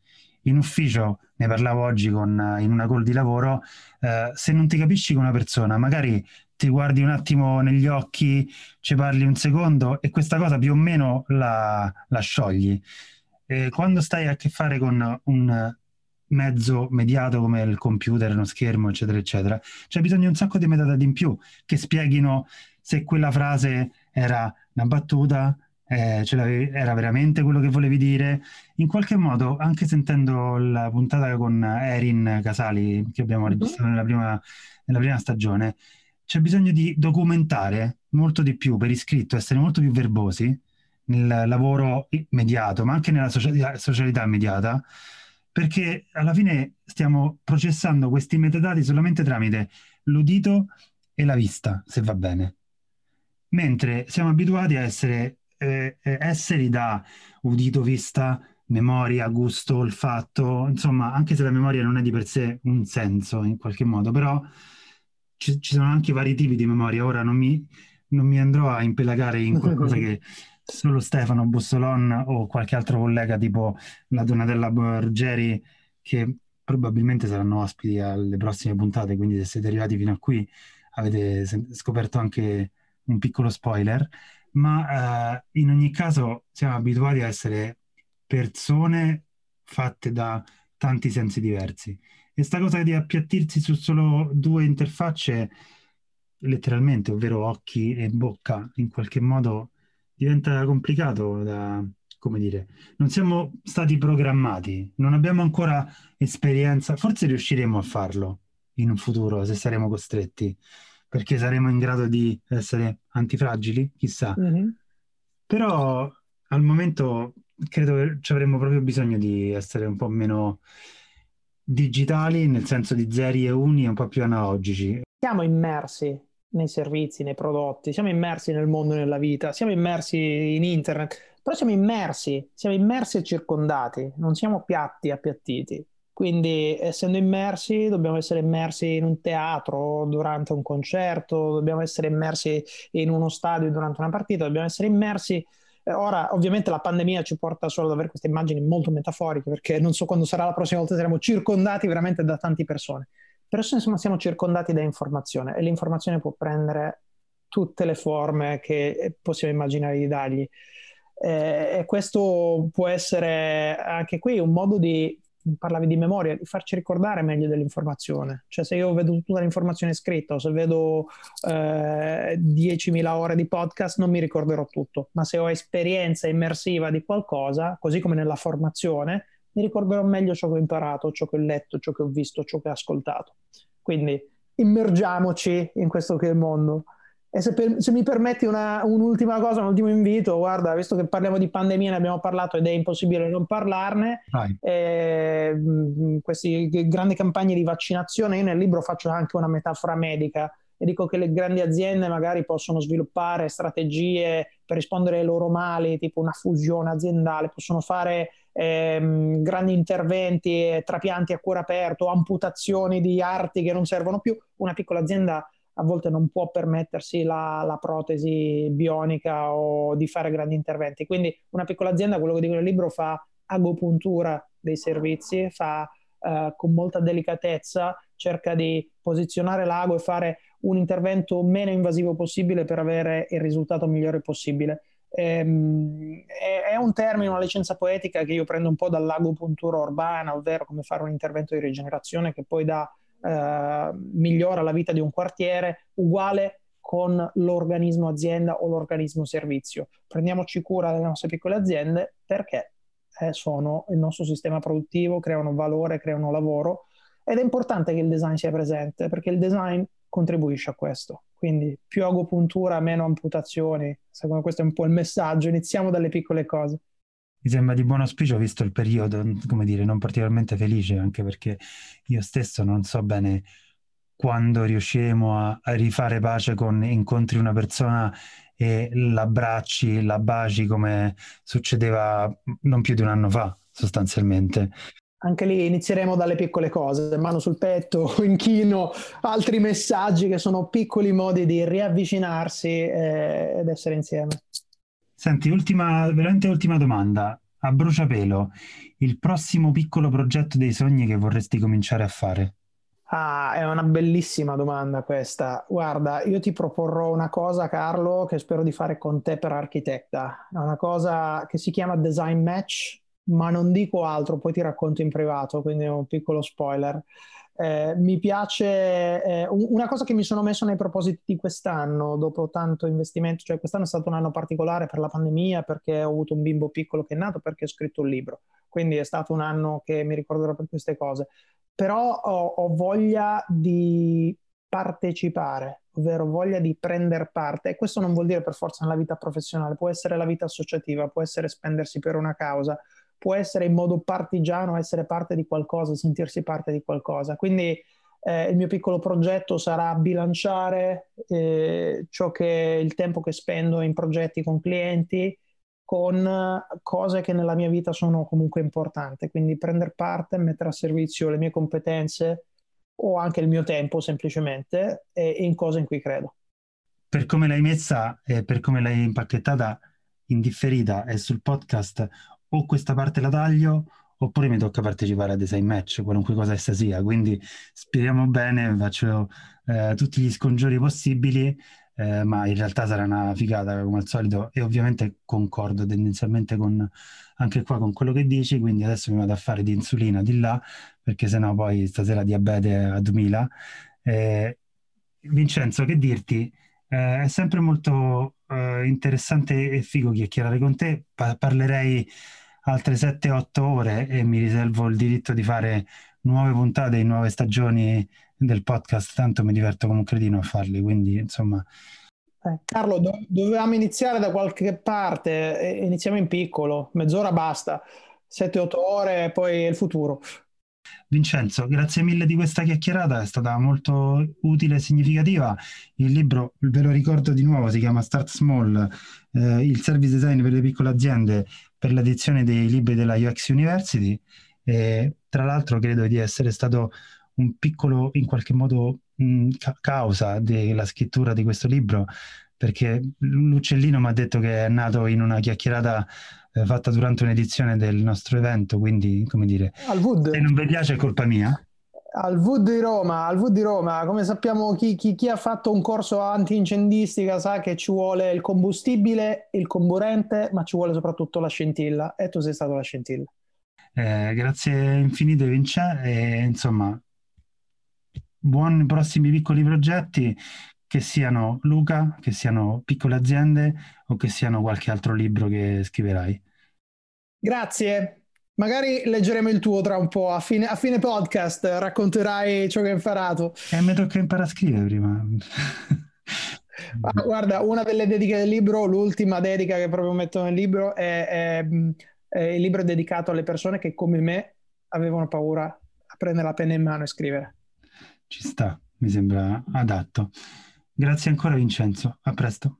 In ufficio, ne parlavo oggi con, in una call di lavoro, eh, se non ti capisci con una persona, magari ti guardi un attimo negli occhi, ci parli un secondo e questa cosa più o meno la, la sciogli. E quando stai a che fare con un mezzo mediato come il computer, uno schermo, eccetera, eccetera, c'è bisogno di un sacco di metadati in più che spieghino se quella frase era una battuta, eh, era veramente quello che volevi dire. In qualche modo, anche sentendo la puntata con Erin Casali che abbiamo mhm. registrato nella prima, nella prima stagione, c'è bisogno di documentare molto di più per iscritto, essere molto più verbosi nel lavoro immediato, ma anche nella socialità immediata, perché alla fine stiamo processando questi metadati solamente tramite l'udito e la vista, se va bene. Mentre siamo abituati a essere eh, eh, esseri da udito, vista, memoria, gusto, olfatto, insomma, anche se la memoria non è di per sé un senso in qualche modo, però ci, ci sono anche vari tipi di memoria. Ora non mi, non mi andrò a impelagare in qualcosa che solo Stefano Bussolon o qualche altro collega tipo la Donatella Borgeri che probabilmente saranno ospiti alle prossime puntate, quindi se siete arrivati fino a qui avete scoperto anche un piccolo spoiler ma eh, in ogni caso siamo abituati a essere persone fatte da tanti sensi diversi. E sta cosa di appiattirsi su solo due interfacce, letteralmente, ovvero occhi e bocca, in qualche modo diventa complicato da, come dire, non siamo stati programmati, non abbiamo ancora esperienza, forse riusciremo a farlo in un futuro se saremo costretti perché saremo in grado di essere antifragili, chissà. Mm-hmm. Però al momento credo che ci avremmo proprio bisogno di essere un po' meno digitali, nel senso di zeri e uni, e un po' più analogici. Siamo immersi nei servizi, nei prodotti, siamo immersi nel mondo, nella vita, siamo immersi in internet, però siamo immersi, siamo immersi e circondati, non siamo piatti appiattiti. Quindi, essendo immersi, dobbiamo essere immersi in un teatro durante un concerto, dobbiamo essere immersi in uno stadio durante una partita, dobbiamo essere immersi. Eh, ora, ovviamente, la pandemia ci porta solo ad avere queste immagini molto metaforiche, perché non so quando sarà la prossima volta saremo circondati veramente da tante persone. Però insomma siamo circondati da informazione e l'informazione può prendere tutte le forme che possiamo immaginare di dargli. Eh, e questo può essere anche qui un modo di parlavi di memoria, di farci ricordare meglio dell'informazione. Cioè se io vedo tutta l'informazione scritta o se vedo eh, 10.000 ore di podcast non mi ricorderò tutto, ma se ho esperienza immersiva di qualcosa, così come nella formazione, mi ricorderò meglio ciò che ho imparato, ciò che ho letto, ciò che ho visto, ciò che ho ascoltato. Quindi immergiamoci in questo che è il mondo. E se, per, se mi permetti una, un'ultima cosa, un ultimo invito, guarda, visto che parliamo di pandemia, ne abbiamo parlato ed è impossibile non parlarne, eh, queste grandi campagne di vaccinazione, io nel libro faccio anche una metafora medica e dico che le grandi aziende magari possono sviluppare strategie per rispondere ai loro mali, tipo una fusione aziendale, possono fare ehm, grandi interventi, trapianti a cuore aperto, amputazioni di arti che non servono più. Una piccola azienda a volte non può permettersi la, la, protesi bionica o di fare grandi interventi. Quindi una piccola azienda, quello che dico nel libro, fa agopuntura dei servizi, fa eh, con molta delicatezza, cerca di posizionare l'ago e fare un intervento meno invasivo possibile per avere il risultato migliore possibile. Ehm, è, un termine, una licenza poetica che io prendo un po' dall'agopuntura urbana, ovvero come fare un intervento di rigenerazione che poi dà eh, migliora la vita di un quartiere, uguale con l'organismo azienda o l'organismo servizio. Prendiamoci cura delle nostre piccole aziende perché eh, sono il nostro sistema produttivo, creano valore, creano lavoro ed è importante che il design sia presente perché il design contribuisce a questo. Quindi più agopuntura, meno amputazioni. Secondo questo è un po' il messaggio. Iniziamo dalle piccole cose. Mi sembra di buon auspicio visto il periodo, come dire, non particolarmente felice, anche perché io stesso non so bene quando riusciremo a, a rifare pace con incontri una persona e l'abbracci, la baci come succedeva non più di un anno fa, sostanzialmente. Anche lì inizieremo dalle piccole cose, mano sul petto, inchino, altri messaggi che sono piccoli modi di riavvicinarsi eh, ed essere insieme. Senti, ultima, veramente ultima domanda. A bruciapelo, il prossimo piccolo progetto dei sogni che vorresti cominciare a fare? Ah, è una bellissima domanda questa. Guarda, io ti proporrò una cosa, Carlo, che spero di fare con te per architetta. È una cosa che si chiama Design Match, ma non dico altro, poi ti racconto in privato, quindi è un piccolo spoiler. Eh, mi piace eh, una cosa che mi sono messo nei propositi di quest'anno, dopo tanto investimento, cioè quest'anno è stato un anno particolare per la pandemia perché ho avuto un bimbo piccolo che è nato perché ho scritto un libro, quindi è stato un anno che mi ricorderò per queste cose, però ho, ho voglia di partecipare, ovvero voglia di prendere parte. E questo non vuol dire per forza nella vita professionale, può essere la vita associativa, può essere spendersi per una causa, può essere in modo partigiano essere parte di qualcosa, sentirsi parte di qualcosa. Quindi eh, il mio piccolo progetto sarà bilanciare eh, ciò che il tempo che spendo in progetti con clienti con cose che nella mia vita sono comunque importanti, quindi prendere parte, mettere a servizio le mie competenze o anche il mio tempo semplicemente e, in cose in cui credo. Per come l'hai messa e per come l'hai impacchettata in differita e sul podcast, o questa parte la taglio oppure mi tocca partecipare a design match, qualunque cosa essa sia. Quindi speriamo bene, faccio eh, tutti gli scongiuri possibili, eh, ma in realtà sarà una figata come al solito e ovviamente concordo tendenzialmente con, anche qua con quello che dici, quindi adesso mi vado a fare di insulina di là, perché sennò poi stasera diabete a 2000. Eh, Vincenzo, che dirti? Eh, è sempre molto eh, interessante e figo chiacchierare con te. Pa- parlerei altre 7-8 ore e mi riservo il diritto di fare nuove puntate in nuove stagioni del podcast, tanto mi diverto come un cretino a farli, quindi insomma... Eh, Carlo, do- dovevamo iniziare da qualche parte, iniziamo in piccolo, mezz'ora basta, 7-8 ore e poi il futuro. Vincenzo, grazie mille di questa chiacchierata, è stata molto utile e significativa. Il libro, ve lo ricordo di nuovo, si chiama Start Small, eh, il service design per le piccole aziende per l'edizione dei libri della UX University. E, tra l'altro credo di essere stato un piccolo, in qualche modo, mh, ca- causa della scrittura di questo libro, perché l'uccellino mi ha detto che è nato in una chiacchierata eh, fatta durante un'edizione del nostro evento, quindi come dire, Al Wood. se non vi piace è colpa mia. Al VUD di Roma, al VUD di Roma, come sappiamo chi, chi, chi ha fatto un corso anti-incendistica sa che ci vuole il combustibile, il comburente, ma ci vuole soprattutto la scintilla e tu sei stato la scintilla. Eh, grazie infinite Vince e insomma buoni prossimi piccoli progetti che siano Luca, che siano piccole aziende o che siano qualche altro libro che scriverai. Grazie, Magari leggeremo il tuo tra un po', a fine, a fine podcast racconterai ciò che hai imparato. E eh, mi tocca imparare a scrivere prima. Ah, guarda, una delle dediche del libro, l'ultima dedica che proprio metto nel libro, è, è, è, il libro dedicato alle persone che come me avevano paura a prendere la penna in mano e scrivere. Ci sta, mi sembra adatto. Grazie ancora Vincenzo, a presto.